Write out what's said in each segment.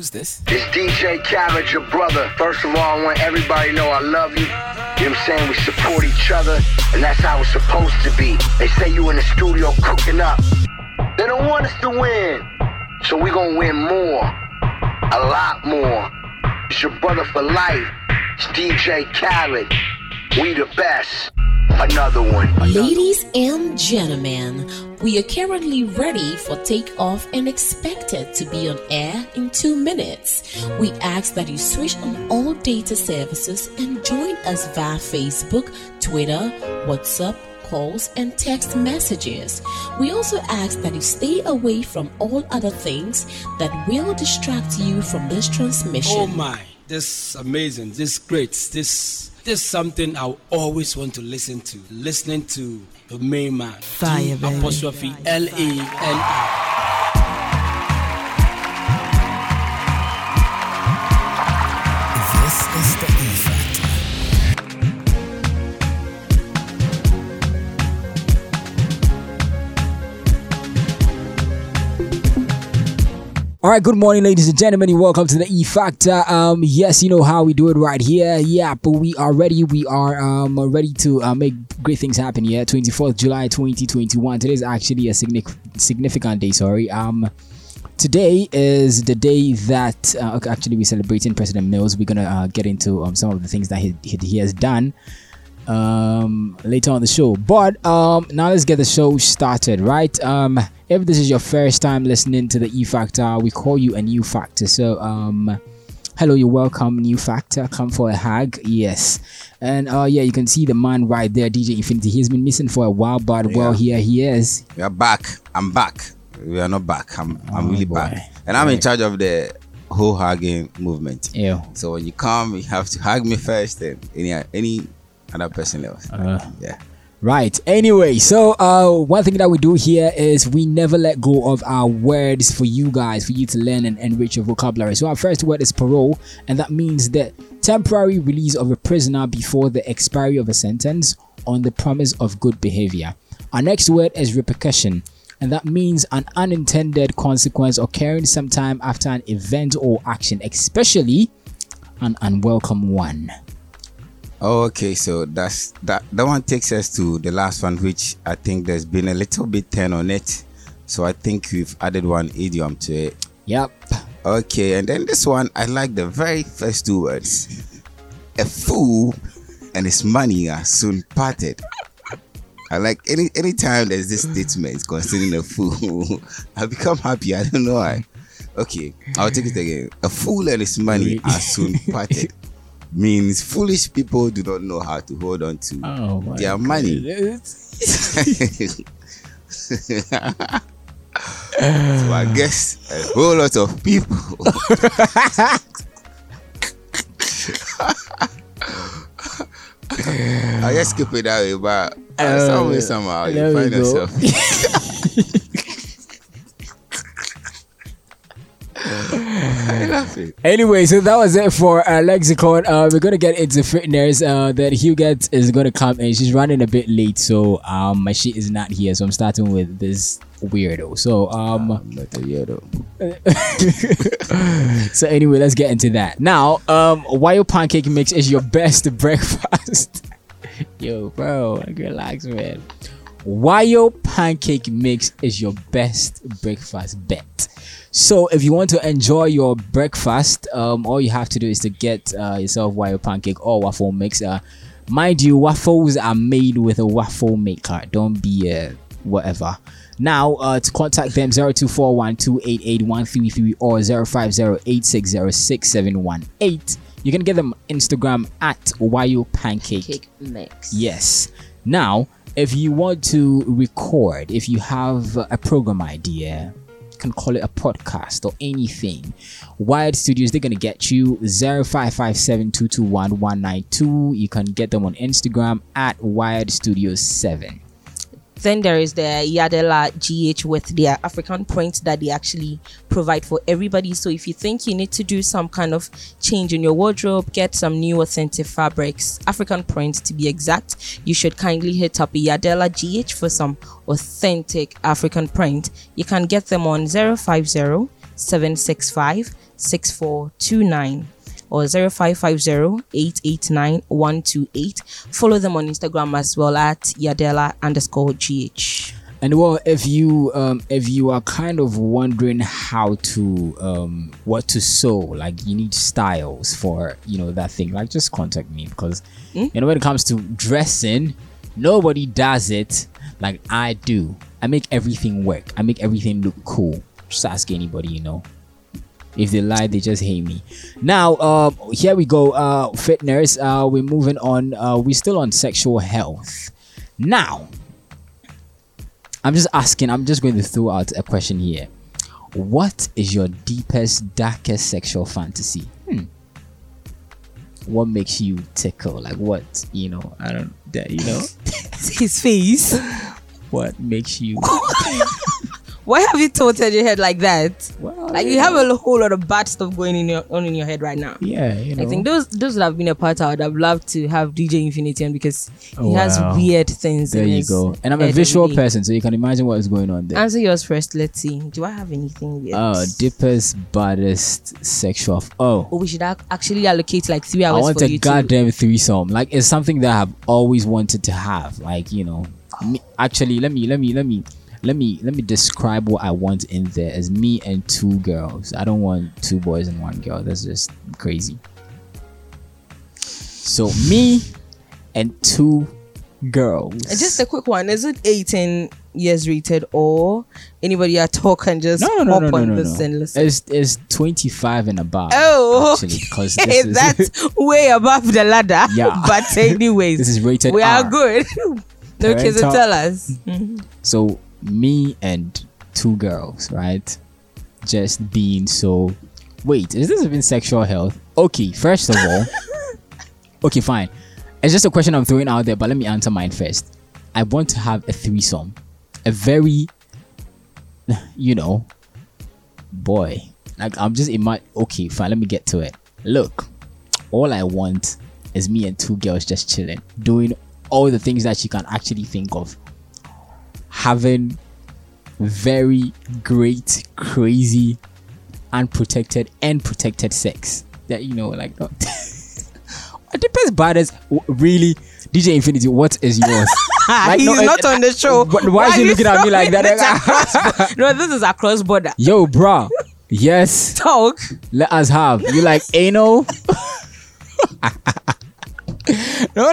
Yeah, hello, who's this? It's DJ Khaled, your brother. First of all, I want everybody to know I love you. You know what I'm saying? We support each other, and that's how it's supposed to be. They say you in the studio cooking up. They don't want us to win. So we gonna win more. A lot more. It's your brother for life. It's DJ Khaled. We the best. Another one. Ladies and gentlemen, we are currently ready for takeoff and expected to be on air in two minutes. We ask that you switch on all data services and join us via Facebook, Twitter, WhatsApp, calls, and text messages. We also ask that you stay away from all other things that will distract you from this transmission. Oh my, this amazing, this great, this this is something I always want to listen to. Listening to the main man. Fire, baby. Apostrophe L A N I. All right, good morning, ladies and gentlemen, and welcome to the E Factor. Um, yes, you know how we do it right here. Yeah, but we are ready. We are um ready to uh, make great things happen. Yeah, twenty fourth July, twenty twenty one. Today is actually a significant significant day. Sorry. Um, today is the day that uh, actually we're celebrating President Mills. We're gonna uh, get into um, some of the things that he, he, he has done um later on the show but um now let's get the show started right um if this is your first time listening to the e factor we call you a new factor so um hello you're welcome new factor come for a hug yes and uh yeah you can see the man right there dj infinity he's been missing for a while but well here he is We are back. I'm back. We are not back. I'm I'm Oh, really boy. back. And I'm in charge of the whole hugging movement. Yeah. So when you come, you have to hug me first and any any other person else. Uh. yeah. Right. Anyway, so uh, one thing that we do here is we never let go of our words for you guys, for you to learn and enrich your vocabulary. So our first word is parole, and that means the temporary release of a prisoner before the expiry of a sentence on the promise of good behavior. Our next word is repercussion, and that means an unintended consequence occurring sometime after an event or action, especially an unwelcome one. Oh, okay, so that's that that one takes us to the last one, which I think there's been a little bit turn on it. So I think we've added one idiom to it. Yep. Okay, and then this one, I like the very first two words. A fool and his money are soon parted. I like any any time there's this statement concerning a fool, I become happy. I don't know why. Okay, I'll take it again. A fool and his money are soon parted. Means foolish people do not know how to hold on to Oh their money. so I guess a whole lot of people I just keep it that way, but uh, some way somehow you find go. yourself. Anyway, so that was it for uh, lexicon. Uh, we're gonna get into fitness. Uh, then Huget is gonna come and she's running a bit late, so um, my shit is not here. So I'm starting with this weirdo. So um, I'm not a weirdo. so anyway, let's get into that now. Um, why your pancake mix is your best breakfast? Yo, bro, relax, man. Why your pancake mix is your best breakfast bet. So if you want to enjoy your breakfast, um, all you have to do is to get uh, yourself Wayo pancake or waffle mix. Uh, mind you, waffles are made with a waffle maker. Don't be uh, whatever. Now, uh, to contact them 0241288133 or 0508606718. You can get them Instagram at Wayo Pancake. Cake mix. Yes. Now, if you want to record, if you have a program idea, can call it a podcast or anything. Wired Studios, they're gonna get you 0557221192. You can get them on Instagram at Wired Studios 7. Then there is the Yadela GH with their African print that they actually provide for everybody. So if you think you need to do some kind of change in your wardrobe, get some new authentic fabrics, African print to be exact, you should kindly hit up Yadela GH for some authentic African print. You can get them on 050 765 6429 or 0550-889-128. Follow them on Instagram as well at Yadela underscore GH. And well, if you um, if you are kind of wondering how to um, what to sew, like you need styles for you know that thing, like just contact me because you know when it comes to dressing, nobody does it like I do. I make everything work. I make everything look cool. Just ask anybody, you know. If they lie, they just hate me. Now, uh, here we go. Uh, fitness. Uh, we're moving on. Uh, we're still on sexual health. Now, I'm just asking, I'm just going to throw out a question here. What is your deepest, darkest sexual fantasy? Hmm. What makes you tickle? Like what, you know, I don't that you know, His face. what makes you Why have you tilted your head like that? well, Like you have a whole lot of bad stuff going in your on in your head right now. yeah, you know. I think those those would have been a part I would have loved to have DJ Infinity on because he oh, has weird things. there you go. And I'm a visual person, so you can imagine what is going on there. Answer yours first. Let's see. Do I have anything weird? Oh, deepest, baddest sexual. F- oh, Oh, we should actually allocate like three hours. I want for a you goddamn threesome. Like it's something that I've always wanted to have. Like you know, me, actually, let me let me let me let me let me describe what I want in there as me and two girls. I don't want two boys and one girl. That's just crazy. So me and two girls. Just a quick one. Is it 18 years rated or anybody at all can just no, no, no, hop no, no, on no, this no. and listen? It's it's twenty five and above. Oh, actually, because okay. this is that's way above the ladder. Yeah. but anyways, this is rated we R. are good. okay, so Parental- tell us. So me and two girls, right? Just being so. Wait, is this even sexual health? Okay, first of all, okay, fine. It's just a question I'm throwing out there, but let me answer mine first. I want to have a threesome, a very, you know, boy. Like I'm just in my okay, fine. Let me get to it. Look, all I want is me and two girls just chilling, doing all the things that you can actually think of having very great, crazy, unprotected and protected sex. That you know, like not. it depends. Baddest, really, DJ Infinity. What is yours? Like, He's no, not uh, on the show. But why is he looking at me like that? no, this is across border. Yo, bruh. Yes, Talk. let us have. You like anal? no,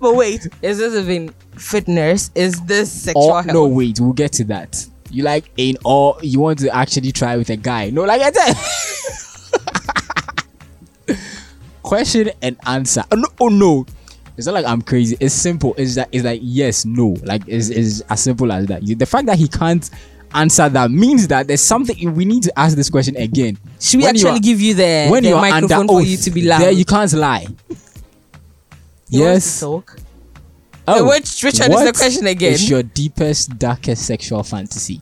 But wait, is this even fitness? Is this sexual oh, or, health? no, wait. We'll get to that. You like anal, or you want to actually try with a guy? No, like I said. Question and answer. Oh no, oh no. It's not like I'm crazy. It's simple. It's that it's like yes, no. Like it's, it's as simple as that. The fact that he can't answer that means that there's something we need to ask this question again. Should we When you actually are- give you the, when the you are microphone under for you to be loud? There you can't lie. Yes. talk? Oh, which- which one is the question again? Is your deepest, darkest sexual fantasy?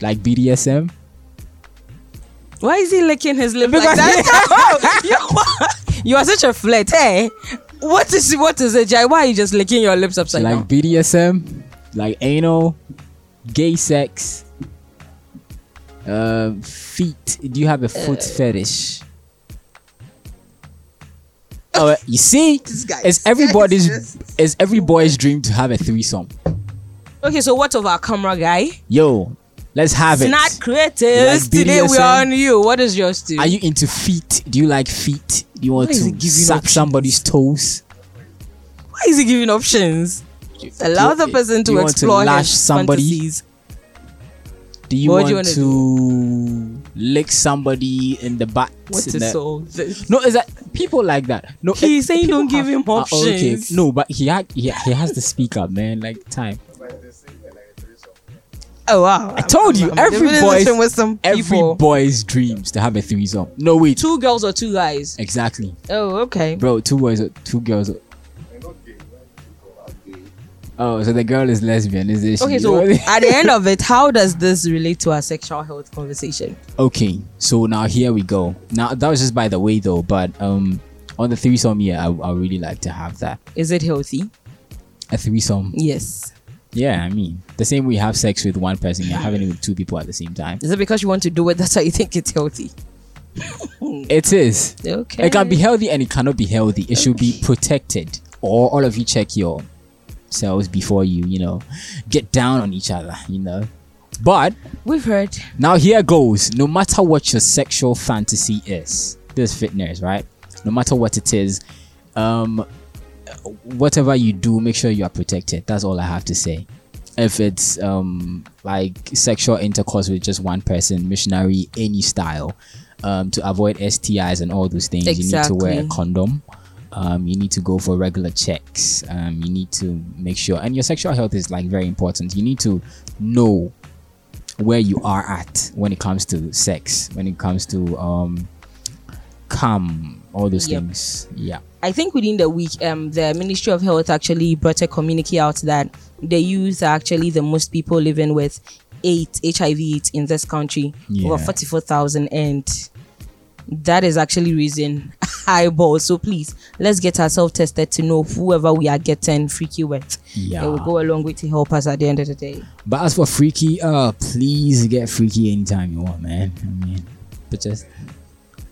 Like BDSM? Why is he licking his lip Because- like that? you, are, you are such a flirt, hey? What is what is it, Jai? Why are you just licking your lips upside like down? Like BDSM, like anal, gay sex, um, feet. Do you have a foot Uh, fetish? Oh, you see, guy- it's everybody's, is it's every boy's dream to have a threesome. Okay, so what of our camera guy? Yo, let's have it. Snap creators. Like Today we are on you. What is yours too? Are you into feet? Do you like feet? Do you want Why to giving suck options? somebody's toes? Why is he giving options? Allow eh, Do- the person to you want explore lash his somebody? fantasies. Do you What want do you wanna to lick somebody in the butt? What is the- all this? No, is that people like that? No, He's saying don't give him Ah, okay. options. No, but he had he, he has to speak up, man. Like time. Oh wow! I told you, every boy's with some every people. boy's dreams to have a threesome. No, wait, two girls or two guys. exactly, Oh okay. bro. Two boys, or two girls. or- Oh, so the girl is lesbian, is this? Okay, so at the end of it, how does this relate to our sexual health conversation? Okay, so now here we go. Now that was just by the way though, but um, on the threesome, yeah, I I really like to have that Is it healthy? a threesome. Yes. Yeah, I mean, the same way you have sex with one person, you're having it with two people at the same time. Is it because you want to do it? That's why you think it's healthy. It is. Okay. It can be healthy and it cannot be healthy. It should be protected. Or all of you check your selves before you, you know, get down on each other, you know. But We've heard. now here goes. No matter what your sexual fantasy is, this fitness, right? No matter what it is, um, whatever you do, make sure you are protected. That's all I have to say. If it's um like sexual intercourse with just one person, missionary, any style, um, to avoid STIs and all those things, you need to wear a condom. Um, you need to go for regular checks. Um, you need to make sure, and your sexual health is like very important. You need to know where you are at when it comes to sex, when it comes to um, cum, all those Yep. things. Yeah. I think within the week, um, the Ministry of Health actually brought a communique out that the youth are actually the most people living with eight HIV in this country, Yeah. over forty-four thousand, and that is actually raising eyeballs. So please, let's get ourselves tested to know whoever we are getting freaky with. Yeah. It will go a long way to help us at the end of the day. But as for freaky, uh, please get freaky anytime you want, man. I mean, but just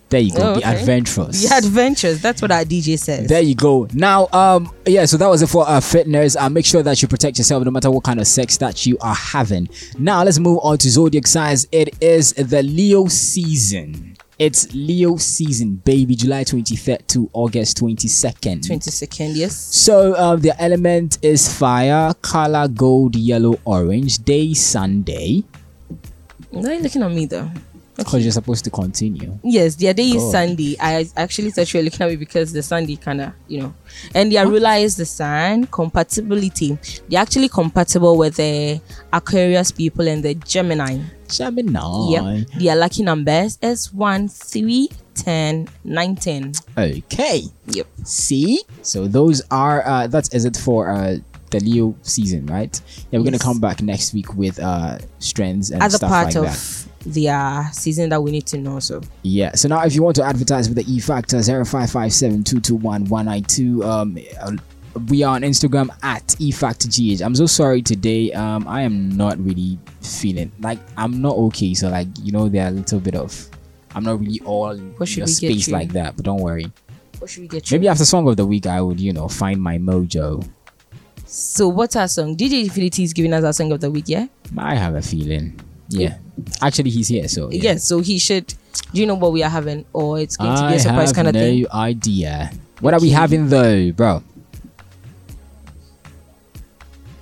there you go. Oh, Be adventurous. Be adventurous. That's what our DJ says. There you go. Now, um, yeah, so that was it for uh, fitness. Uh, make sure that you protect yourself no matter what kind of sex that you are having. Now, let's move on to zodiac signs. It is the Leo season. It's Leo season, baby, July 23rd to August 22nd. Twenty second, yes. So, um, the element is fire, color gold, yellow, orange, day Sunday. Why are you looking at me though? Because you're supposed to continue. Yes, their day is Sunday. I actually thought you were looking at me because the Sunday kind of, you know, and their ruler is the sun. Compatibility. They're actually compatible with the Aquarius people and the Gemini. Gemini. Yep. Their lucky numbers is 1, 3, 10, 19. Okay. Yep. See? So those are uh that is it for uh the Leo season, right? Yeah, we're gonna come back next week with uh strengths and Other stuff part like of that. their season that we need to know. So Yeah. So now if you want to advertise with the E Factor 0557221192, um uh, we are on Instagram at eFactorGH. I'm so sorry today. Um I am not really feeling like I'm not okay. So like you know there are a little bit of I'm not really all in your space like that, but don't worry. what should we get you? Maybe after song of the week I would, you know, find my mojo. So what's our song? DJ Infinity is giving us our song of the week, yeah? I have a feeling. Yeah. Actually, he's here, so yeah. Yes. So he should. Do you know what we are having, or it's going to be I a surprise kind of no thing? idea. What are we having though, bro?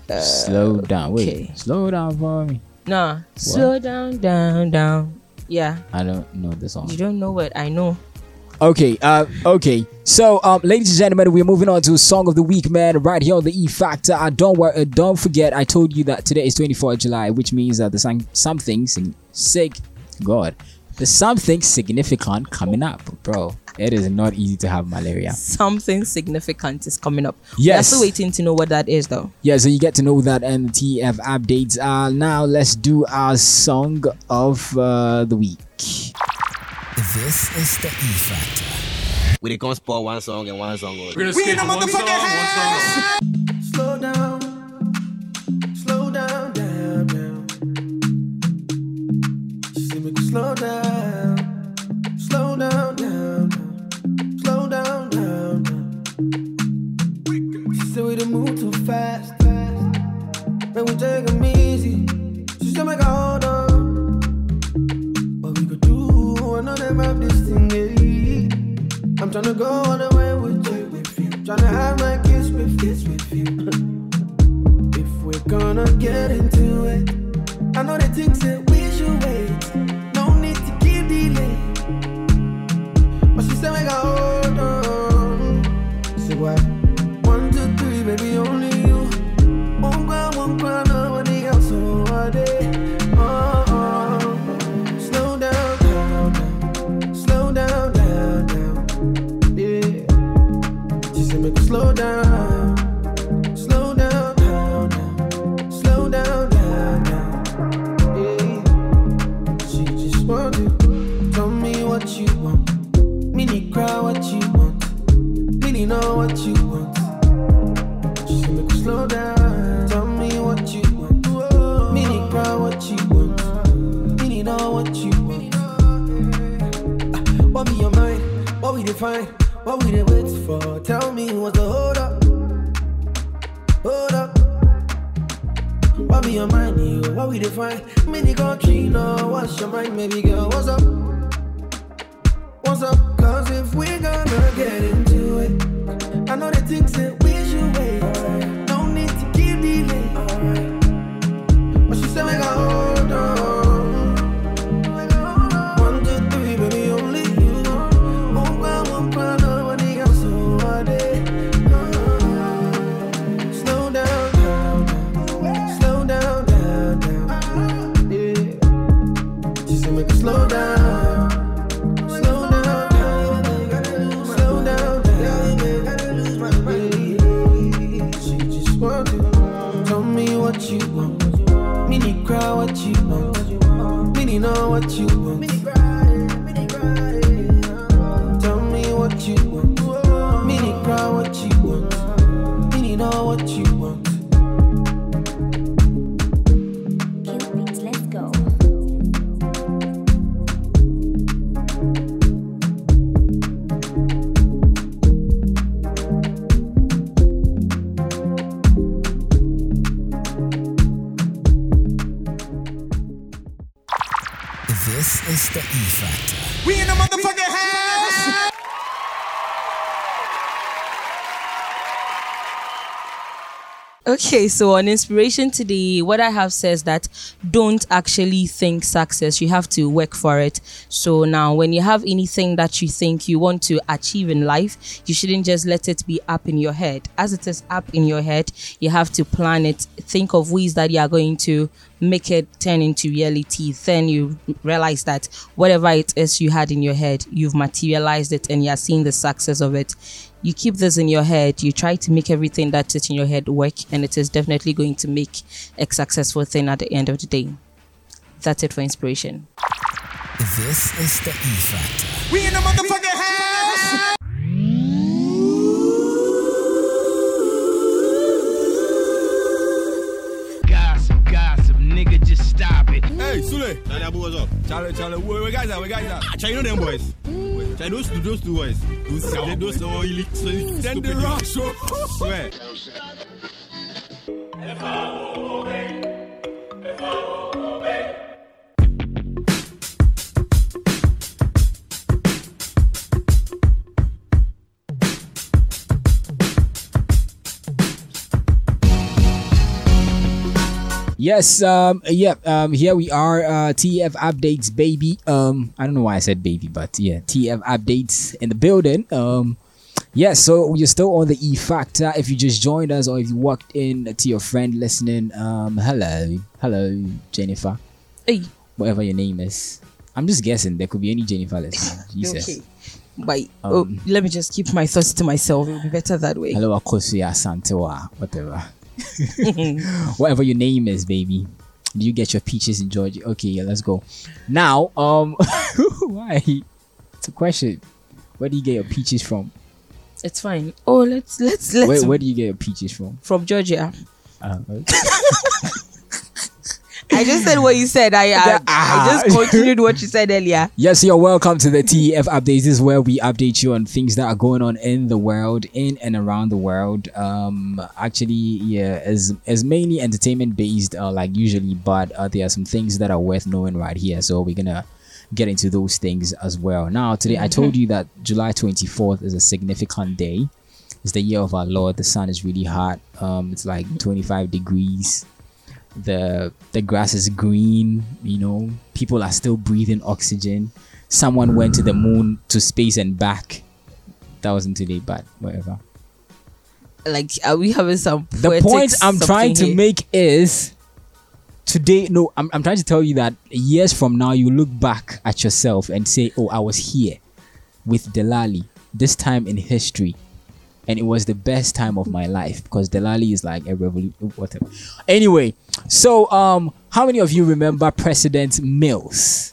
Slow down. Wait, Uh, okay. slow down for me. Nah. Slow down, down, down. Yeah. I don't know the song. You don't know what I know. Okay, uh, okay. So, um, ladies and gentlemen, we're moving on to song of the week, man. Right here on the E Factor. I don't worry, uh, don't forget. I told you that today is 24th July, which means that the some something sig- sig, God, there's something significant coming up, bro. It is not easy to have malaria. Something significant is coming up. Yes. We're still waiting to know what that is, though. Yeah, so you get to know that and the TF updates. Uh, now let's do our song of uh, the week. This is the E Factor. We did gonna spoil one song and one song. We're gonna skip one song, one song. Slow down, slow down, slow down, down, down, slow down, down, down. She said we done move too fast, fast. Man, we take 'em easy. She said make a hold on. What we could do, I know them have this thing, yeah. I'm tryna go all the way with you, with you. Tryna have my kiss with kiss with you. if we're gonna get into it, I know the things that we should wait. Your mind, you? What we define. Mini country, no. What's your mind, maybe girl? What's up? What's up? Cause if we're gonna get into it, I know the things that Okay, so on inspiration today, what I have says that don't actually think success. You have to work for it. So now, when you have anything that you think you want to achieve in life, you shouldn't just let it be up in your head. As it is up in your head, you have to plan it. Think of ways that you are going to make it turn into reality. Then you realize that whatever it is you had in your head, you've materialized it and you're seeing the success of it you keep this in your head, you try to make everything that is in your head work, and it is definitely going to make a successful thing at the end of the day. That's it for inspiration. This is the E Factor. We in the motherfucking house. Hey, Sule. Charlie, what's up? Charlie, Charlie, where, where guys are? Where guys are? Ah, Charlie, you know them boys? Charlie, those two, those two boys. Those, they, those so elite, so Then the rock show. Swear. Yes, um, yep, um, here we are, uh, TF updates, baby. Um, I don't know why I said baby, but yeah, TF updates in the building. Um, yes, so you're still on the E Factor. If you just joined us or if you walked in to your friend listening, um, hello, hello, Jennifer. Hey. Whatever your name is. I'm just guessing there could be any Jennifer listening. Jesus. Okay. But oh, let me just keep my thoughts to myself. It would be better that way. Hello, Akosua Santewa, whatever. whatever your name is, baby. Do you get your peaches in Georgia? Okay, yeah, let's go. Now, um, why? It's a question. Where do you get your peaches from? It's fine. Oh, let's let's let's. Where, where do you get your peaches from? From Georgia. Uh, okay. I just said what you said. I I, I just continued what you said earlier. Yes, you're welcome to the TEF updates. This is where we update you on things that are going on in the world, in and around the world. Um, actually, yeah, is is mainly entertainment based, uh, like usually, but uh, there are some things that are worth knowing right here. So we're gonna get into those things as well. Now, today I told you that July 24th is a significant day. It's the year of our Lord. The sun is really hot. Um, it's like 25 degrees the the grass is green you know people are still breathing oxygen someone went to the moon to space and back that wasn't today but whatever Like, are we having some? the point i'm trying to here? make is today no I'm, I'm trying to tell you that years from now you look back at yourself and say oh i was here with delali this time in history and it was the best time of my life because delali is like a revolution whatever anyway so um how many of you remember president mills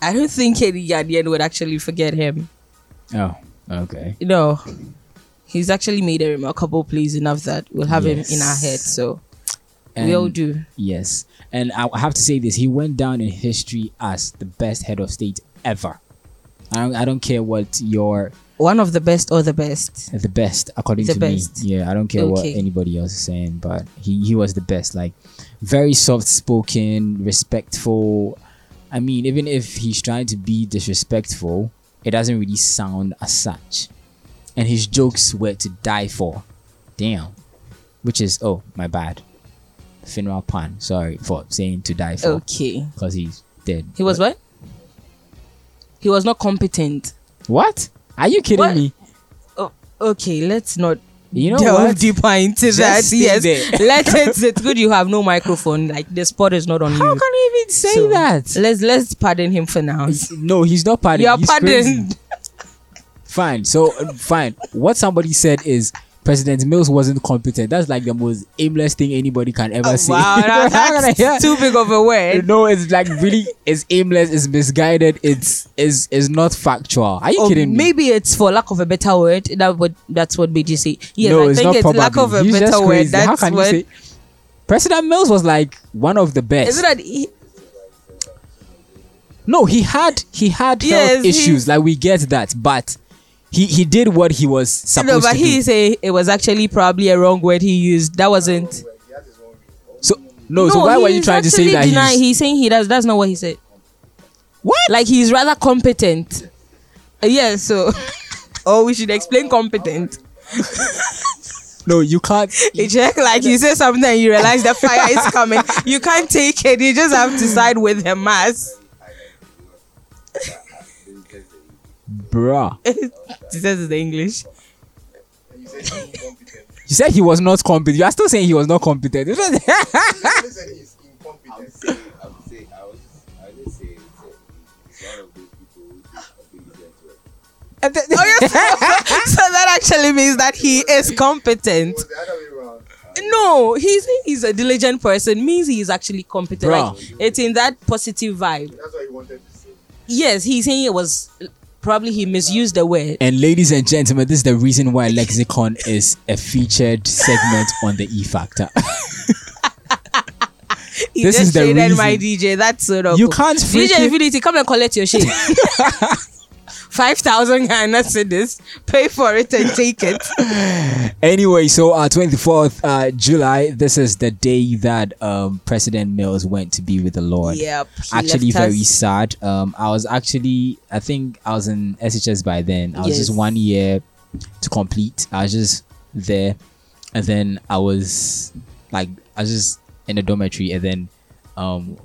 I don't think any Ghanaian would actually forget him. oh okay No, he's actually made a remarkable plays enough that we'll have him in our head. So we all do. Yes. And I I have to say this, he went down in history as the best head of state ever. I don't, I don't care what your One of the best or the best. the best according The to best. me. Yeah, I don't care what anybody else is saying, but he he was the best. Like very soft spoken, respectful. I mean, even if he's trying to be disrespectful, it doesn't really sound as such. And his jokes were to die for. Damn. Which is oh my bad. Funeral pun. Sorry for saying to die for. Okay. Because he's dead. He was what? He was not competent. What? Are you kidding What? me? Oh, okay, let's not You know delve what? deeper into Just that. Yes, there. let it. It's good you have no microphone. Like the spot is not on How you. can you even say So, that? Let's let's pardon him for now. No, he's not pardoned. You are He's pardoned. Fine. So uh, fine. What somebody said is President Mills wasn't competent. That's like the most aimless thing anybody can ever oh, say. Oh, Wow, now that's Yeah. too big of a word. No, it's like really it's aimless, it's misguided, it's is is not factual. Are you Or kidding me? maybe it's for lack of a better word. That what that's what you say. Yes, no, I it's think not it's probably. lack of a He's better word. That's How can what. you say President Mills was like one of the best. Is it that he, No, he had he had Yes, health he- issues. Like we get that, but he he did what he was supposed no, but to he do. say it was actually probably a wrong word he used. That wasn't. So no, so why were you trying to say that denying- he's he's saying he does. That's not what he said. What? Like he's rather competent. Uh, yeah. So, or we should explain competent. no, you can't. It's just like you say something and you realize the fire is coming. You can't take it. You just have to side with the mass. Bruh. this is the English. You said he was not competent. You are still saying he was not competent. oh, yes. so that actually means that he is competent. No, he's he's a diligent person. Means he is actually competent. Bruh. Like it's in that positive vibe. Yes, he's saying it was probably he misused the word. and ladies and gentlemen, this is the reason why Lexicon is a featured segment on the E Factor. He This just is the shaded my. DJ. That's sort of You can't DJ Infinity, come and collect your shit. Five thousand Ghana cedis. Pay for it and take it. anyway, so uh, 24th uh, July, this is the day that um, President Mills went to be with the Lord. Yep, Actually, very us. sad. Um, I was actually, I think I was in SHS by then. I was just one year to complete. I was just there, and then I was like, I was just in the dormitory, and then um,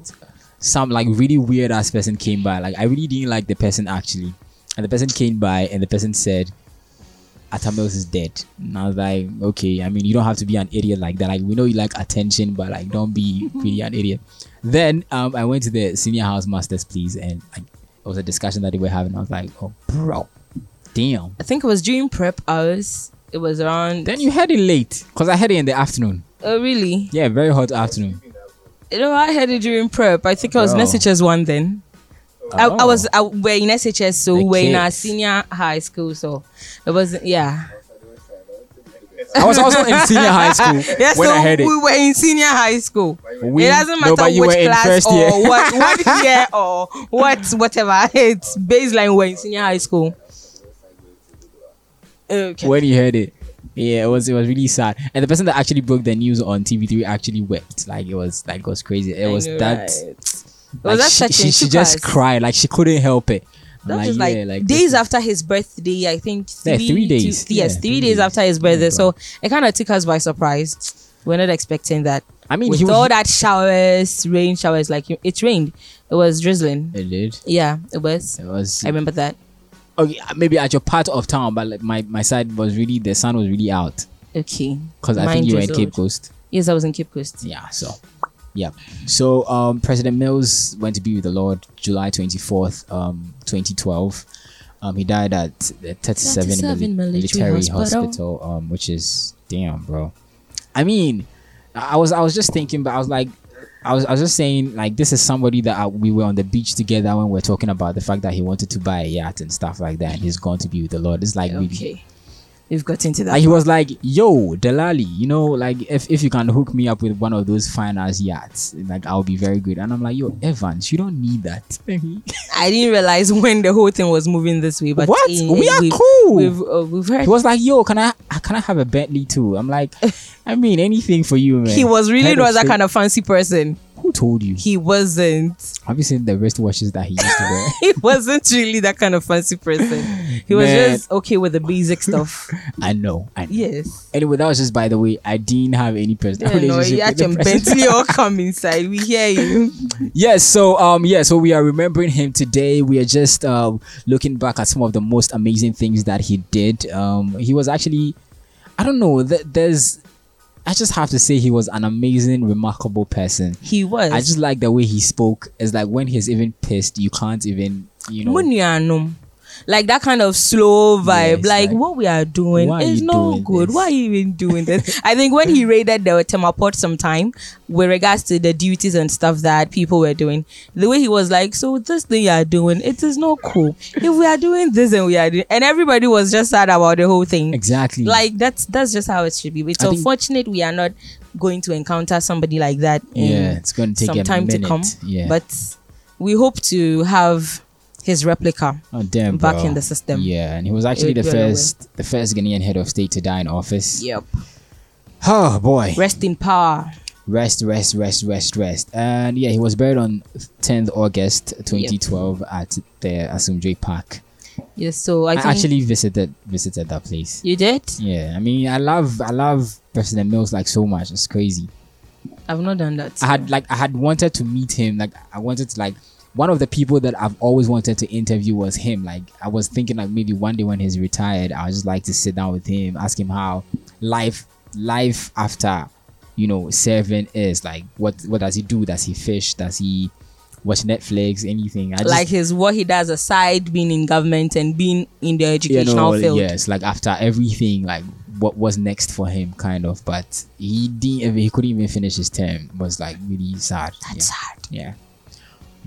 some like really weird ass person came by. Like I really didn't like the person actually, and the person came by, and the person said. Atta Mills is dead. And I was like, okay, I mean, you don't have to be an idiot like that. Like, we know you like attention, but like, don't be really an idiot. Then um, I went to the senior house masters, please, and like, it was a discussion that they were having. I was like, oh, bro, damn. I think it was during prep hours. It was around. Then you had it late, cause I had it in the afternoon. Oh really? Yeah, very hot afternoon. You know, I had it during prep. I think I was Bro. SHS one then. I, I Oh. was I, we're in SHS, so The we're in our senior high school. So it was yeah. I was also in senior high school Yeah, when so I had it. we were in senior high school. We- it doesn't no, matter you which class or year. what what year or what whatever. It's baseline. We're in senior high school. Okay. when you heard it. Yeah, it was it was really sad. And the person that actually broke the news on TV3 actually wept. Like it was like it was crazy. It I was know, that right. Like, that she, she, she just cried. Like she couldn't help it. Like, like, yeah, like days after his birthday. I think Yeah, three, three to- days. yes, Yeah, three, three days days. after his birthday. so it kind of took us by surprise. We're not expecting that. I mean, with was- all that showers, rain showers, like it rained. It was drizzling. It did. Yeah, it was. It was. I remember that. Okay, maybe at your part of town, but like my my side was really the sun was really out Okay. because I think you were in. Cape Coast. Yes, I was in Cape Coast. Yeah. So. Yeah. So um, President Mills went to be with the Lord July twenty fourth, um, twenty twelve. Um, he died at the 37 37 mili- military hospital. hospital, um, which is damn, bro. I mean, I was I was just thinking, but I was like, I was I was just saying like this is somebody that I, we were on the beach together when we are talking about the fact that he wanted to buy a yacht and stuff like that, and he's going to be with the Lord. It's like Okay. We've got into that. He was like, "Yo, Delali, you know, like if, if you can hook me up with one of those fine ass yachts, like I'll be very good." And I'm like, "Yo, Evans, you don't need that." I didn't realize when the whole thing was moving this way. But What? eh, We are we've, cool. We've, uh, we've heard. He was like, "Yo, can I can I have a Bentley too?" I'm like, "I mean, anything for you, man." he was really Head not that kind of fancy person. Who told you? He wasn't. Have you seen the wristwatches that he used to wear? He wasn't really that kind of fancy person. He was Man. just okay with the basic stuff. I know. I know. Yes. Anyway, that was just by the way. I didn't have any personal Yeah, no, relationship. you with the. Bentley all come inside. We hear you. yes so um yeah so we are remembering him today we are just uh, looking back at some of the most amazing things that he did um he was actually i don't know th- there's i just have to say he was an amazing remarkable person He was. i just like the way he spoke it's like when he's even pissed you can't even you know. Like that kind of slow vibe. Yes, like, like, what we are doing are is no doing good. this? Why are you even doing this? I think when he raided the Tema Port sometime with regards to the duties and stuff that people were doing, the way he was like, So this thing you are doing, it is not cool. If we are doing this and we are doing and everybody was just sad about the whole thing. exactly Like that's that's just how it should be. It's I unfortunate we are not going to encounter somebody like that. in Yeah, it's gonna take some a time to minute. come. Yeah. But we hope to have his replica Oh damn! back bro. in the system. Yeah, and he was actually the first, the first Ghanaian head of state to die in office. Yep. Oh boy! Rest in power. Rest, rest, rest, rest, rest. And yeah, he was buried on 10th August 2012 at the Asomdwee Park. Yes. So I, I, actually visited visited that place. you did. Yeah, I mean, I love I love President Mills like so much. It's crazy. I've not done that. I had like I had wanted to meet him. Like I wanted to like one of the people that I've always wanted to interview was him. Like I was thinking like maybe one day when he's retired, I would just like to sit down with him, ask him how life life after you know serving is like. What what does he do? Does he fish? Does he watch Netflix? Anything? I just, like his what he does aside being in government and being in the you educational know, field. yes, like after everything, like what was next for him, kind of. But he didn't. He couldn't even finish his term. It was like really sad. That's yeah. sad. Yeah.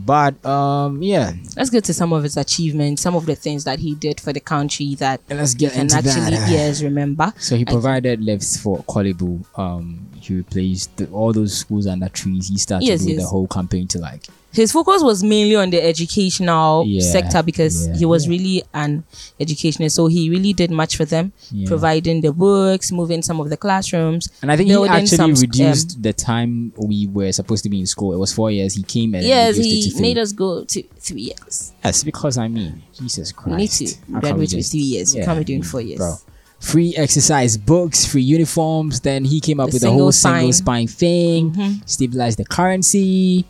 But um, yeah, Let's get to some of his achievements, some of the things that he did for the country that And let's get into actually that. yes remember. So he I- provided lifts for Korle Bu. Um, he replaced the, all those schools under trees. He started Yes, with yes. the whole campaign to like his focus was mainly on the educational Yeah, sector because yeah, he was really an educationist. So he really did much for them, Yeah. providing the books, moving some of the classrooms. And I think he actually some, um, reduced the time we were supposed to be in school. It was four years. He came and yes, he made us go to three years. Yes, because I mean, Jesus Christ. We need to How graduate with three years. You can't be doing four years. Bro. Free exercise books, free uniforms. Then he came up The with the whole single single spine. spine thing, Mhm. stabilized the currency.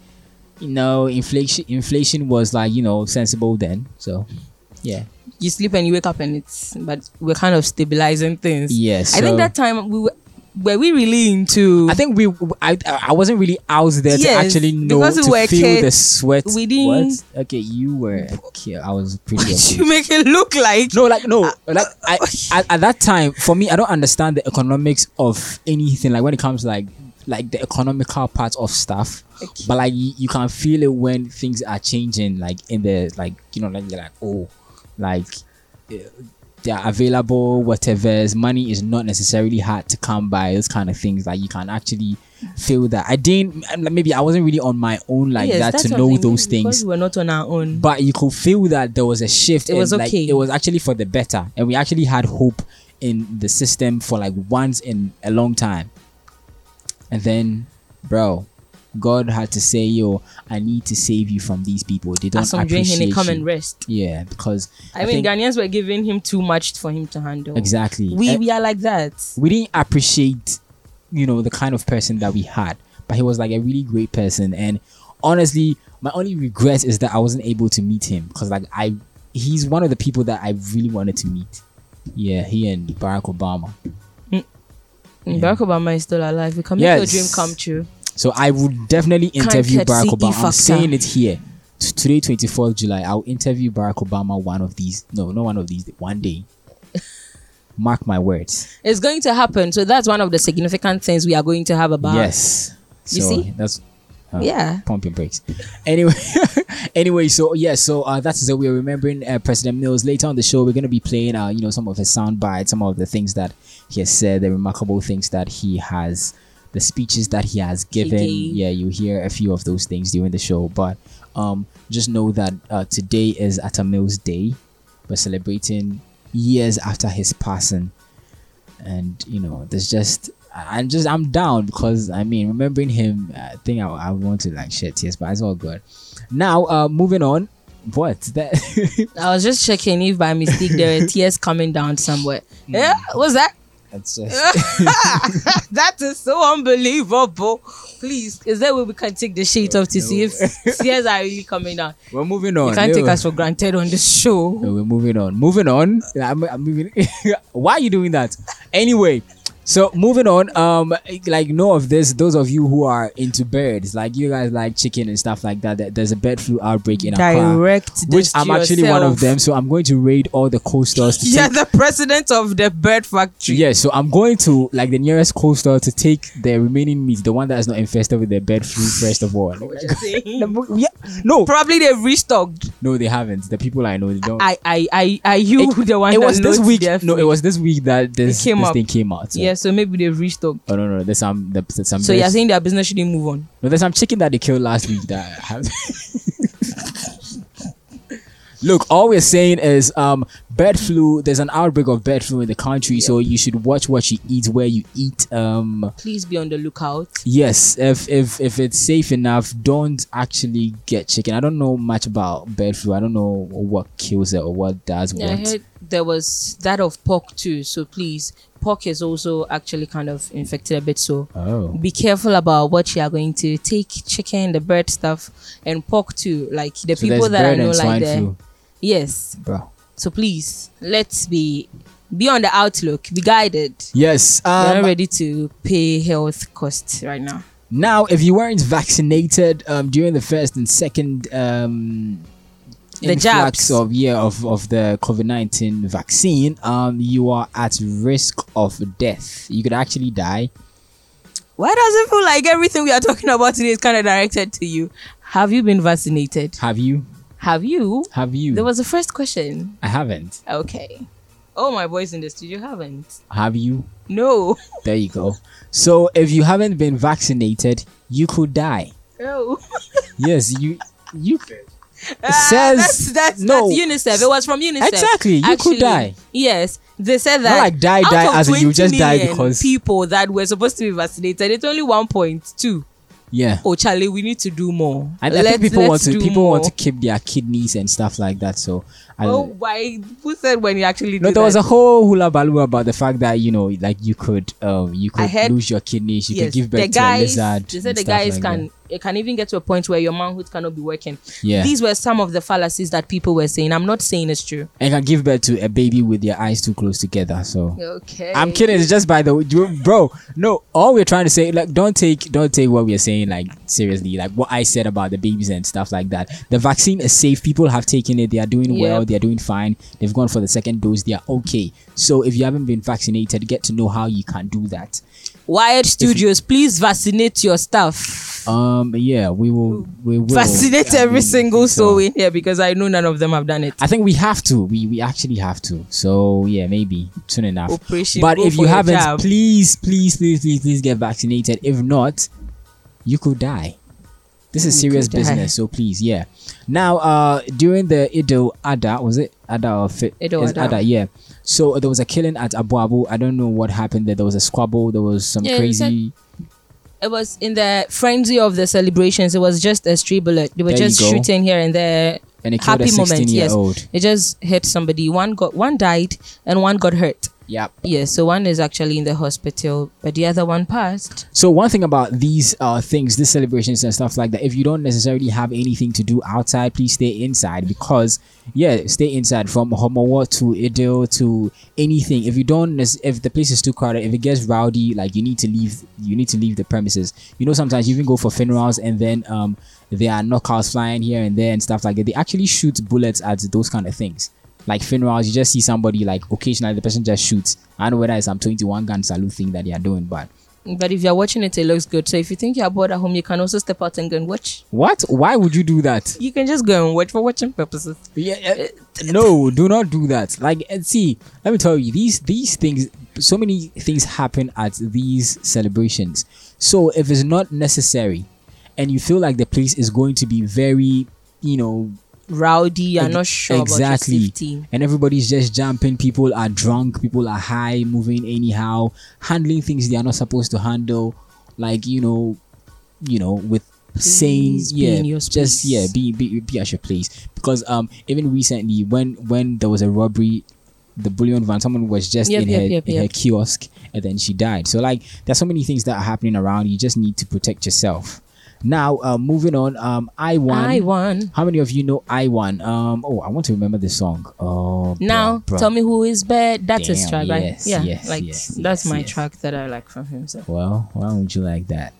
You know, inflation inflation was like, you know, sensible then. So yeah. You sleep and you wake up and it's but we're kind of stabilizing things. Yes. I think that time we were were we really into I think we I I wasn't really out there to actually know we to were feel the sweat. we didn't- What? Okay, you were kid. I was pretty. okay. you make it look like No, like no, like I at, at that time for me, I don't understand the economics of anything. Like when it comes to, like like the economical part of stuff, but like you, you can feel it when things are changing. Like in the like you know like you're like oh, like uh, they are available. Whatever's money is not necessarily hard to come by. Those kind of things like you can actually feel that. I didn't maybe I wasn't really on my own like Yes, that to know those things we were not on our own. but you could feel that there was a shift. It was and, like, okay. it was actually for the better, and we actually had hope in the system for like once in a long time. And then, bro, God had to say, "Yo, I need to save you from these people. They don't As I'm doing appreciate him, come you." and rest. Yeah, because I, mean, think- Ghanaians were giving him too much for him to handle. Exactly. We we are like that. we didn't appreciate, you know, the kind of person that we had. But he was like a really great person, and honestly, my only regret is that I wasn't able to meet him because like I, he's one of the people that I really wanted to meet. Yeah, he and Barack Obama. Barack Obama is still alive. We can make Yes. your dream come true. So I would definitely interview Barack Obama. I'm saying it here. Today, 24th July, I'll interview Barack Obama one of these. No, not one of these. One day. Mark my words. It's going to happen. So that's one of the significant things we are going to have about. Yes. You So see? That's uh, Yeah. Pumping brakes. Anyway, anyway, so yeah, so uh, that's so we're remembering uh, President Mills. Later on the show, we're gonna be playing, uh, you know, some of his sound bites, some of the things that he has said, the remarkable things that he has, the speeches that he has given. Yeah, you hear a few of those things during the show, but um, just know that uh, today is Atta Mills Day. We're celebrating years after his passing, and you know, there's just. I'm just I'm down because I mean remembering him I think I, I want to like shed tears but it's all good. Now uh moving on. What that I was just checking if by mistake there were tears coming down somewhere. Yeah, what's that? That's just that is so unbelievable. Please, is there way we can take the sheet off to see if tears are really coming down? we're moving on. You can't take us for granted on this show. No, we're moving on. Moving on. I'm, I'm moving. Why are you doing that? Anyway, so moving on. Um, like know of this. Those of you who are into birds, like you guys like chicken and stuff like that. that there's a bird flu outbreak in Accra, Direct which I'm actually one of them. So I'm going to raid all the coasters. To You're take, the president of the bird factory. yeah, so I'm going to like the nearest coaster to take the remaining meat, the one that is not infested with the bird flu. First of all, yeah, no, Probably they've restocked. no, they haven't. The people I know, they don't. I, I, I, are you the one it that was this week. No, it was this week that this, this thing came out. So. Yeah, so maybe they've restocked. Oh no no, there's some there's some. So you're saying their business shouldn't move on? no, there's some chicken that they killed last week that. Have Look, all we're saying is um bird flu. There's an outbreak of bird flu in the country, so you should watch what you eat, where you eat. Um, Please be on the lookout. yes, if if if it's safe enough, don't actually get chicken. I don't know much about bird flu. I don't know what kills it or what does Yeah, I what. heard there was that of pork too. So please, pork is also actually kind of infected a bit. So Oh. be careful about what you are going to take. Chicken, the bird stuff, and pork too. Like the So people that I know, like the yes. Bro. So please, let's be be on the outlook. Be guided. Yes. We're Um, ready to pay health costs right now. Now, if you weren't vaccinated um, during the first and second um, The influx jabs. of yeah of, of the COVID nineteen vaccine, um, you are at risk of death. You could actually die. Why does it feel like everything we are talking about today is kind of directed to you? Have you been vaccinated? Have you? Have you? Have you? There was a first question. I haven't. Okay. Oh, my boys in the studio haven't. Have you? No. There you go. So, if you haven't been vaccinated, you could die. Oh. Yes, you you. Ah, says that's, that's, no. that's UNICEF. It was from UNICEF. Exactly, you could die. Yes. They said that Not like die, die as in you just die because- people that were supposed to be vaccinated, it's only 1.2. Yeah. Oh, Charlie, we need to do more. I, I think people want to people want to keep their kidneys and stuff like that. So I, Oh, why? Who said when you actually no, there was a whole hula baloo about the fact that you know, like you could, um, you could heard- lose your kidneys, you yes, could give birth to a guys, lizard. They said the guys like can that. it can even get to a point where your manhood cannot be working. Yeah. These were some of the fallacies that people were saying. I'm not saying it's true. and can give birth to a baby with your eyes too close together. So Okay. I'm kidding. It's just by the way, you- bro. No, all we're trying to say, like, don't take, don't take what we're saying like seriously. Like what I said about the babies and stuff like that. The vaccine is safe. People have taken it. They are doing well. Yep. They are doing fine. They've gone for the second dose. They are okay. So if you haven't been vaccinated, get to know how you can do that. Wired Studios, please vaccinate your staff. Um, yeah, we will. We will Vaccinate every single so- soul in here because I know none of them have done it. I think we have to. We we actually have to. So yeah, maybe soon enough. Operation but if you haven't, please, please, please, please, please get vaccinated. If not, you could die. This is serious business. So please, yeah. Now, uh, during the Idil Ada, was it Ada or Fit? Idil It's Adha. yeah. So there was a killing at Aboabo. I don't know what happened there. There was a squabble. There was some Yeah, crazy. It was in the frenzy of the celebrations. It was just a stray bullet. They were There just shooting here and there. And it killed a Happy moment, year yes. old. It just hit somebody. One got one died and one got hurt. Yep. Yes, so one is actually in the hospital, but the other one passed. So one thing about these uh things, these celebrations and stuff like that, if you don't necessarily have anything to do outside, please stay inside because yeah, stay inside from Homowo to Idil to anything. If you don't, if the place is too crowded, if it gets rowdy, like you need to leave, you need to leave the premises. You know, sometimes you even go for funerals and then um there are knockouts flying here and there and stuff like that. They actually shoot bullets at those kind of things. Like funerals, you just see somebody like occasionally the person just shoots. I don't know whether it's some 21 gun salute thing that they are doing, but But if you're watching it, it looks good. So if you think you're bored at home, you can also step out and go and watch. What? Why would you do that? You can just go and watch for watching purposes. Yeah, uh, no, do not do that. Like, and see, let me tell you, these these things, so many things happen at these celebrations. So if it's not necessary, and you feel like the place is going to be very, you know, Rowdy, you're not sure exactly, about your safety. and everybody's just jumping. People are drunk. People are high, moving anyhow, handling things they are not supposed to handle. Like you know, you know, with saying yeah, just yeah, be, be be at your place. Because um, even recently when when there was a robbery, the bullion van, someone was just Yep, in yep, her yep, in her kiosk, and then she died. So like, there's so many things that are happening around. You just need to protect yourself. Now, uh, moving on. Um, Iwan. I won. How many of you know Iwan? Um, oh, I want to remember this song. Oh, Now, bruh, bruh. tell me who is bad. That's his Damn, track, right? yes, Yeah, yes, like yes, that's yes, my track that I like from him. So Well, why would you like that?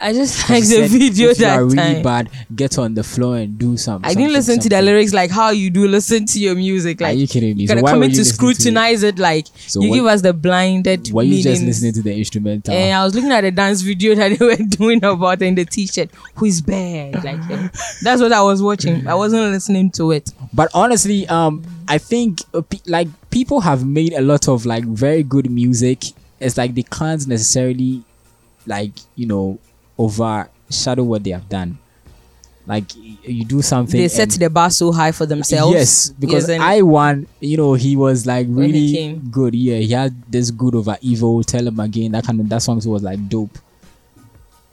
I just You like the video if you that are really time. bad, get on the floor and do something. I didn't listen to the lyrics like how you do listen to your music. Like Are you kidding me? You So gotta why come in you to listening to it? scrutinize it. Like So you what- give us the blinded. Were you just listening to the instrumental? And I was looking at the dance video that they were doing about in the t-shirt. Who is bad? Like eh, that's what I was watching. I wasn't listening to it. But honestly, um, I think uh, pe- like people have made a lot of like very good music. It's like they can't necessarily, like you know, overshadow what they have done. Like you do something. They set the bar so high for themselves. Yes, because Yes, I won. You know, he was like really good. Yeah, he had this good over evil. Tell him again. That kind of that song was like dope.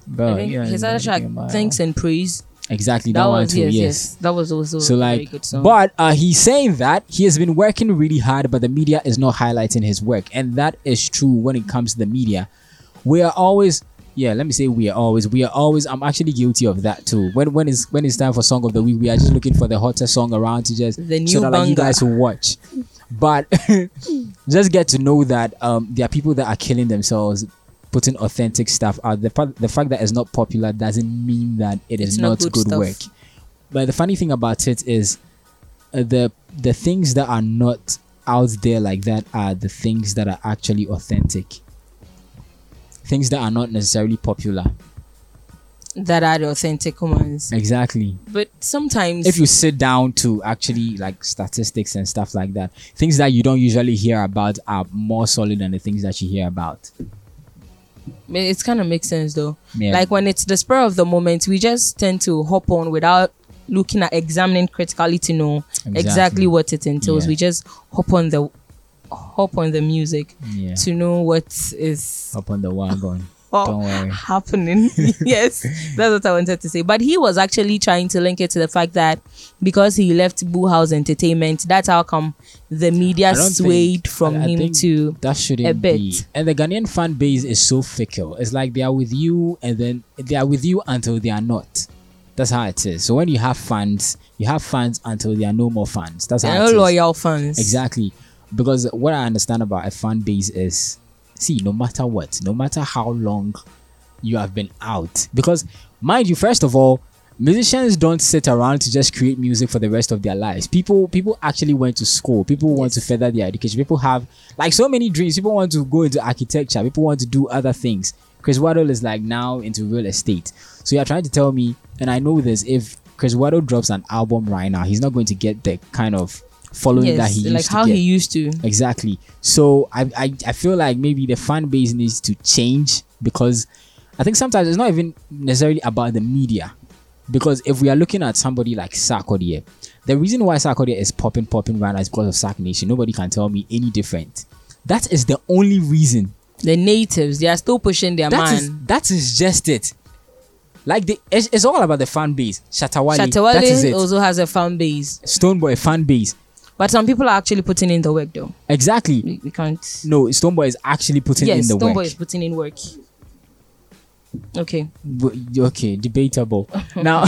But I think yeah, his other track, Thanks and Praise. Exactly that, That one too. yes, yes. yes. That was also so like good song. but uh he's saying that he has been working really hard but the media is not highlighting his work and that is true when it comes to the media we are always yeah let me say we are always we are always i'm actually guilty of that too. When when it's when it's time for song of the week we are just looking for the hottest song around to just The so new that like, you guys will watch. But just get to know that um there are people that are killing themselves putting authentic stuff out. The, fa- the fact that it's not popular doesn't mean that it is It's not not, good good work. But the funny thing about it is uh, the the things that are not out there like that are the things that are actually authentic things that are not necessarily popular that are the authentic ones. exactly But sometimes if you sit down to actually like statistics and stuff like that things that you don't usually hear about are more solid than the things that you hear about it's kind of makes sense though. Yeah. Like when it's the spur of the moment, we just tend to hop on without looking at examining critically to know exactly, Exactly. what it entails. Yeah. We just hop on the hop on the music Yeah. to know what is up on the wagon don't worry happening. yes, that's what I wanted to say. But he was actually trying to link it to the fact that because he left Boo House Entertainment, that's how come the media swayed think- from I- I him to that shouldn't a bit. be. And the Ghanaian fan base is so fickle. It's like they are with you, and then they are with you until they are not. That's how it is. So when you have fans, you have fans until there are no more fans. That's They're how no it is. loyal fans. Exactly. Because what I understand about a fan base is, see, no matter what, no matter how long you have been out, because mind you, first of all, musicians don't sit around to just create music for the rest of their lives. People, people actually went to school. People want to further their education. People have like so many dreams. People want to go into architecture. People want to do other things. Criss Waddle is like now into real estate. So you're trying to tell me, and I know this, if Criss Waddle drops an album right now, he's not going to get the kind of following that he used like to how get. he used to. Exactly. So I, I I feel like maybe the fan base needs to change because I think sometimes it's not even necessarily about the media. Because if we are looking at somebody like Sarkodie, the reason why Sarkodie is popping popping right now is because of Sark Nation. Nobody can tell me any different. That is the only reason. The natives, they are still pushing their That man. is that is just it. Like the it's, it's all about the fan base. Shatta Wale, Shatawale that is it. also has a fan base. Stonebwoy fan base. But some people are actually putting in the work though. Exactly. We, we can't. No, Stonebwoy is actually putting yes, in the Stonebwoy work. Stonebwoy is putting in work. Okay. Okay debatable now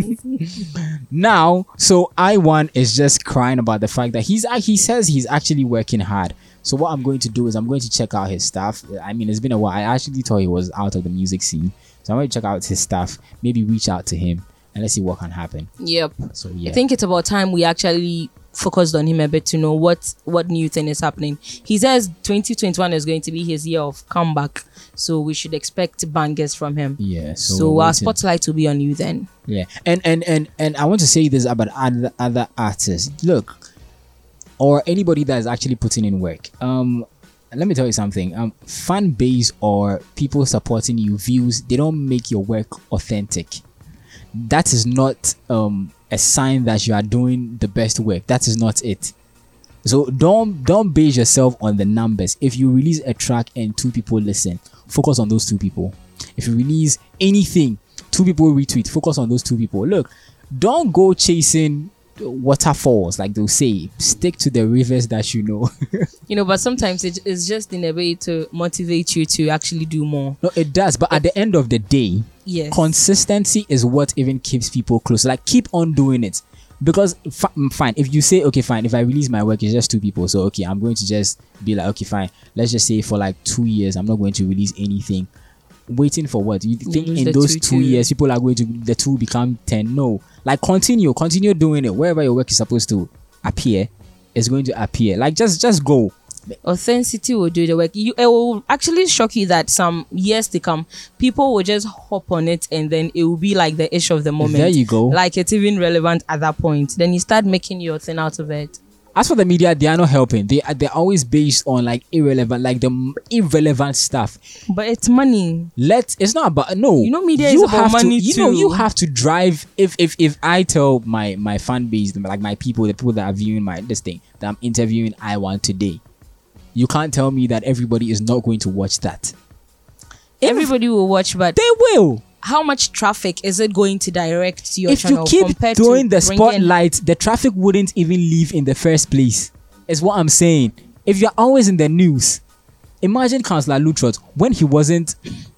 now so Iwan is just crying about the fact that he's he says he's actually working hard so what i'm going to do is i'm going to check out his stuff i mean it's been a while i actually thought he was out of the music scene so i'm going to check out his stuff maybe reach out to him and let's see what can happen Yep. so yeah I think it's about time we actually focused on him a bit to know what what new thing is happening. He says 2021 is going to be his year of comeback, so we should expect bangers from him. Yeah, so So, our spotlight will be on you then. Yeah, and and and and I want to say this about other other artists. Look, or anybody that is actually putting in work. Um, let me tell you something. Um, fan base or people supporting you views they don't make your work authentic. That is not um a sign that you are doing the best work. That is not it. So don't don't base yourself on the numbers. If you release a track and two people listen, focus on those two people. If you release anything, two people retweet, focus on those two people. Look, don't go chasing waterfalls like they'll say. Stick to the rivers that you know. You know, but sometimes it, it's just in a way to motivate you to actually do more. no, it does, but at the end of the day, Yes. consistency is what even keeps people close. Like keep on doing it. Because fi- mm, fine, if you say okay, fine, if I release my work, it's just two people. So okay, I'm going to just be like, okay, fine. Let's just say for like two years, I'm not going to release anything. Waiting for what? You think in those two two years, people are going to the two become ten? No, like continue, continue doing it. Wherever your work is supposed to appear, it's going to appear. Like just, just go. authenticity will do the work. You it will actually shock you that some years to come, people will just hop on it and then it will be like the issue of the moment. There you go. Like it's even relevant at that point. Then you start making your thing out of it. As for the media, they are not helping. They are they're always based on like irrelevant, like the irrelevant stuff. But it's money. Let it's not about no. You know, media is about money to, You know, you have to drive. If if if I tell my my fan base, like my people, the people that are viewing my this thing that I'm interviewing, I want today. You can't tell me that everybody is not going to watch that. Everybody will watch, but they will. How much traffic is it going to direct to your if channel you keep doing the spotlight, the traffic wouldn't even leave in the first place. Is what I'm saying. If you're always in the news, imagine Counsellor Lutterodt when he wasn't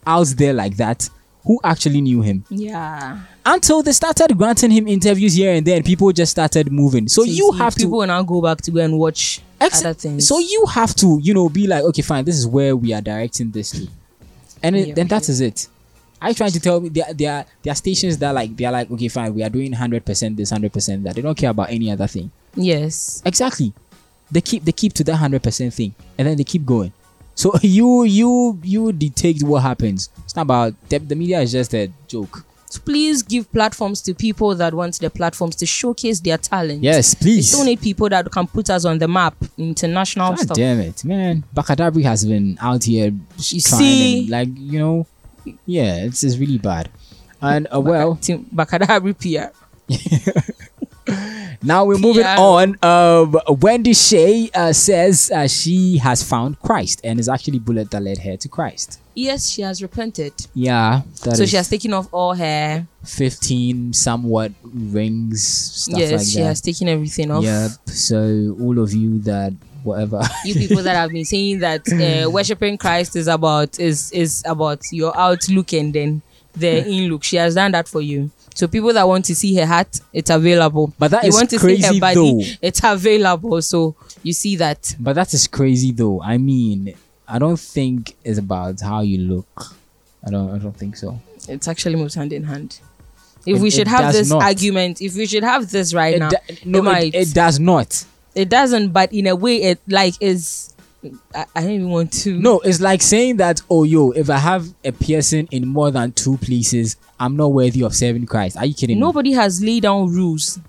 out there like that. Who actually knew him? Yeah. Until they started granting him interviews here and there, and people just started moving. So you see, have to people will now go back to go and watch Ex- other things. So you have to, you know, be like, okay, fine, this is where we are directing this to, and it, Yeah, then that is it. Are you trying to tell me there, there, are, there are stations that like they are like, okay, fine, we are doing hundred percent this, hundred percent that. They don't care about any other thing. yes. Exactly. They keep they keep to that hundred percent thing, and then they keep going. So you you you detect what happens. It's not about the, the media is just a joke. So please give platforms to people that want the platforms to showcase their talent. Yes, please. We still need people that can put us on the map, international God stuff. damn it, man! Bakadabri has been out here You trying see? and, like you know, yeah, it's, it's really bad. And uh, well, Bakadabri PR. now we're moving PR. on. Um, Wendy Shay uh, says uh, she has found Christ and is actually bullet that led her to Christ. Yes, she has repented. Yeah, so she has taken off all her. fifteen somewhat rings stuff yes, like she that. has taken everything off. Yep. So all of you that whatever. You people that have been saying that uh, worshiping Christ is about is is about your outlook and then the in look. She has done that for you. So people that want to see her heart, it's available. But that you is want to see crazy her body, though. it's available. So you see that. But that is crazy though. I mean, I don't think it's about how you look. I don't. I don't think so. It's actually moves hand in hand. If It- we should have this not. argument, if we should have this right It now, do- no, it it does not. It doesn't, but in a way, it like is. I, I don't even want to. No, it's like saying that, oh, yo, if I have a piercing in more than two places, I'm not worthy of serving Christ. Are you kidding me? Nobody has laid down rules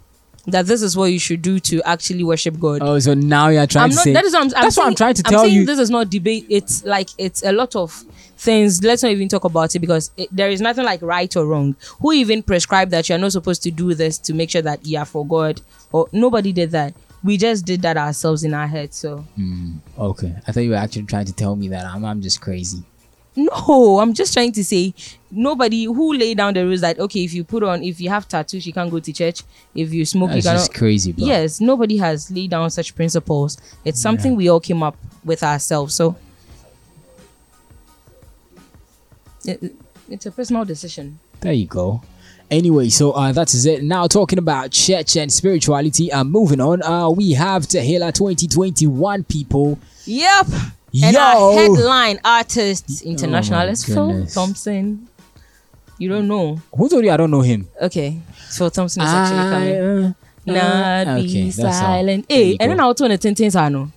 that this is what you should do to actually worship God. Oh, so now you're trying I'm to not. say. that is what I'm, I'm that's what I'm trying to I'm tell saying you. This is not debate. It's like it's a lot of things. Let's not even talk about it because it, there is nothing like right or wrong. Who even prescribed that you're not supposed to do this to make sure that you are for God? Or nobody did that. We just did that ourselves in our head. So Mm, okay, I thought you were actually trying to tell me that I'm, I'm just crazy. no, I'm just trying to say nobody who laid down the rules that okay, if you put on, if you have tattoos, you can't go to church. If you smoke, That's you cannot. just crazy, bro. Yes, nobody has laid down such principles. It's something we all came up with ourselves. So it- it's a personal decision. There you go. Anyway, so uh, that is it. Now talking about church and spirituality. Uh, moving on. Uh, we have Tehillah 2021 people. Yep. And our headline artist international Oh Phil. Thompson. You don't know. Who told you I don't know him? Okay. Phil Thompson is actually coming. I, uh, Not Okay, be silent. Hey, and then I'll turn the tin tins on.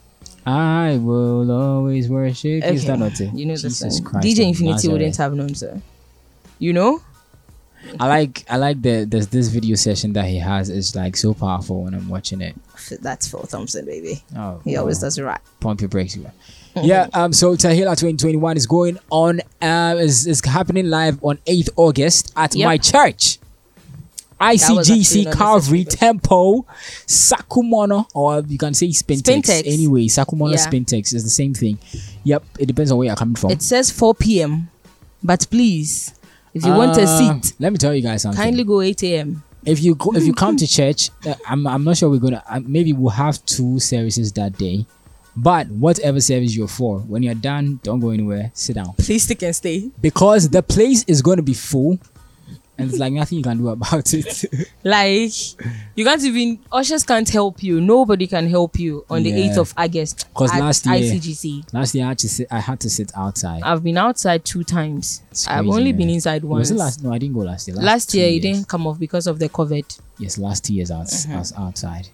I will always worship. Is that not it? You know the Jesus song. Christ DJ Infinity wouldn't have known, sir. You know? I like I like the there's this video session that he has. It's like so powerful when I'm watching it. That's Phil Thompson, baby. Oh, He always does it right. Pump your brakes, yeah. Um. So Tehillah 2021 is going on. Um. Is is happening live on 8th August at Yep. my church. ICGC Calvary Temple, Sakumono, or you can say Spintex. Spintex. Anyway, Sakumono Yeah. Spintex is the same thing. Yep, it depends on where you're coming from. It says 4 p.m. But please, if you want a Uh, seat, let me tell you guys something. kindly go 8 a.m. if you go, if you come to church, uh, I'm I'm not sure we're gonna uh, maybe we'll have two services that day, but whatever service you're for, when you're done, don't go anywhere. Sit down Please stick and stay. because the place is going to be full, and it's like nothing you can do about it. Like, you can't even, ushers can't help you. Nobody can help you on the Yeah. 8th of August. Because last year, ICGC. last year I had to sit, I had to sit outside. I've been outside two times. It's I've only been inside once. Was it last? No, I didn't go last year. Last, two year, it didn't come off because of the COVID. Yes, last two years I was, Mm-hmm. I outside.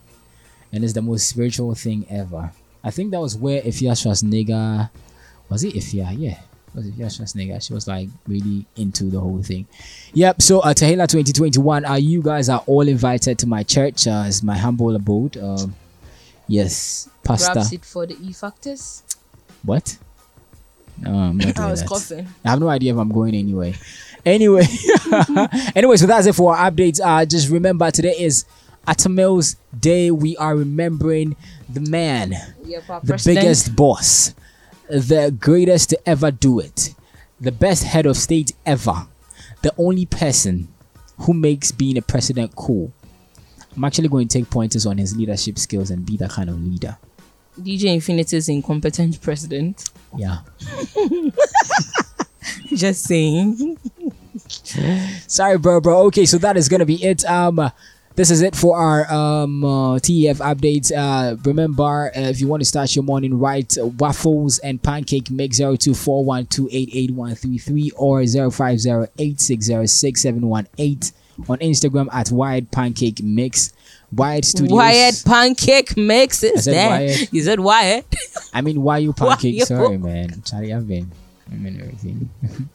And it's the most spiritual thing ever. I think that was where Ifya Schwarzenegger was it Ifya? Yeah. It Was Ifya Schwarzenegger? She was like really into the whole thing. Yep. So uh Tehillah 2021, uh you guys are all invited to my church. Uh it's my humble abode. Um yes. Pastor. Grab seat for the E factors. What? No, I'm not I was that. coughing. I have no idea if I'm going anyway. Anyway, anyway, so that's it for our updates. Uh, just remember today is Atta Mills Day. We are remembering the man, Yep, the president. biggest boss, the greatest to ever do it, the best head of state ever, the only person who makes being a president cool. I'm actually going to take pointers on his leadership skills and be that kind of leader. DJ Infinity's incompetent president. Yeah. Just saying. Sorry, bro, bro. Okay, so that is gonna be it. Um, this is it for our um uh, TEF updates. Uh, remember, uh, if you want to start your morning right, uh, waffles and pancake mix zero two four one two eight eight one three three or zero five zero eight six zero six seven one eight on Instagram at Wired Pancake Mix. Wired Studios. Wired pancake mix is there. wired. You said wired. I mean, why you pancake? Why you- Sorry, man. Charlie, I've been. I mean everything.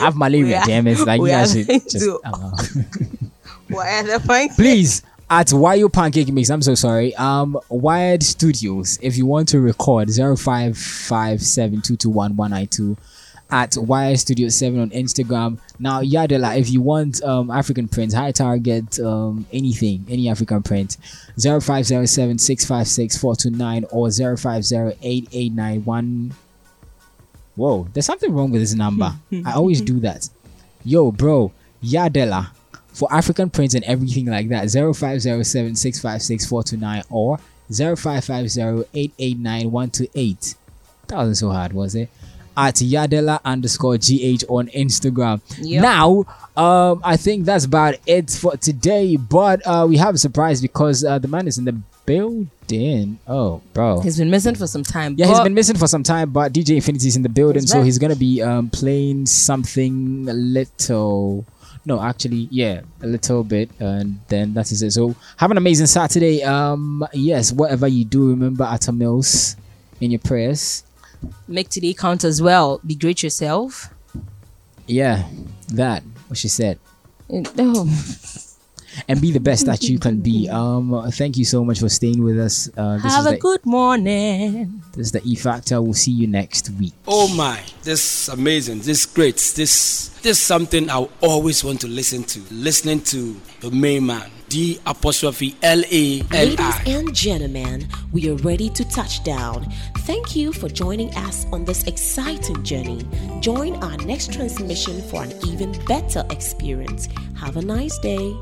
I have malaria, are- damn it. Like you guys should just. the pancake. please at YU Pancake Mix. I'm so sorry. Um, Wired Studios. If you want to record, zero five five seven two two one one nine two at Wired Studio Seven on Instagram. Now, Yadela, if you want um African prints, high target, um anything, any African print, zero five zero seven six five six four two nine or zero five zero eight eight nine one. Whoa, there's something wrong with this number. I always do that. Yo, bro, Yadela for African prints and everything like that. 0507 656 429 or 0550 889 128. That wasn't so hard, was it? At Yadela underscore GH on Instagram. Yep. Now, um, I think that's about it for today. But uh, we have a surprise because uh, the man is in the building. Oh, bro. He's been missing for some time. Yeah, he's been missing for some time, but DJ Infinity is in the building, so he's gonna be um playing something a little. No, actually, yeah, a little bit, and then that is it. So have an amazing Saturday. Um, yes, whatever you do, remember Atta Mills in your prayers. Make today count as well. Be great yourself. Yeah, that what she said. Oh. And be the best that you can be. Um, thank you so much for staying with us. Uh, this Have is a the, good morning. This is the E Factor. We'll see you next week. Oh my, this is amazing, this is great, this this something I always want to listen to. Listening to the main man, D apostrophe L A L Ladies and gentlemen, we are ready to touch down. Thank you for joining us on this exciting journey. Join our next transmission for an even better experience. Have a nice day.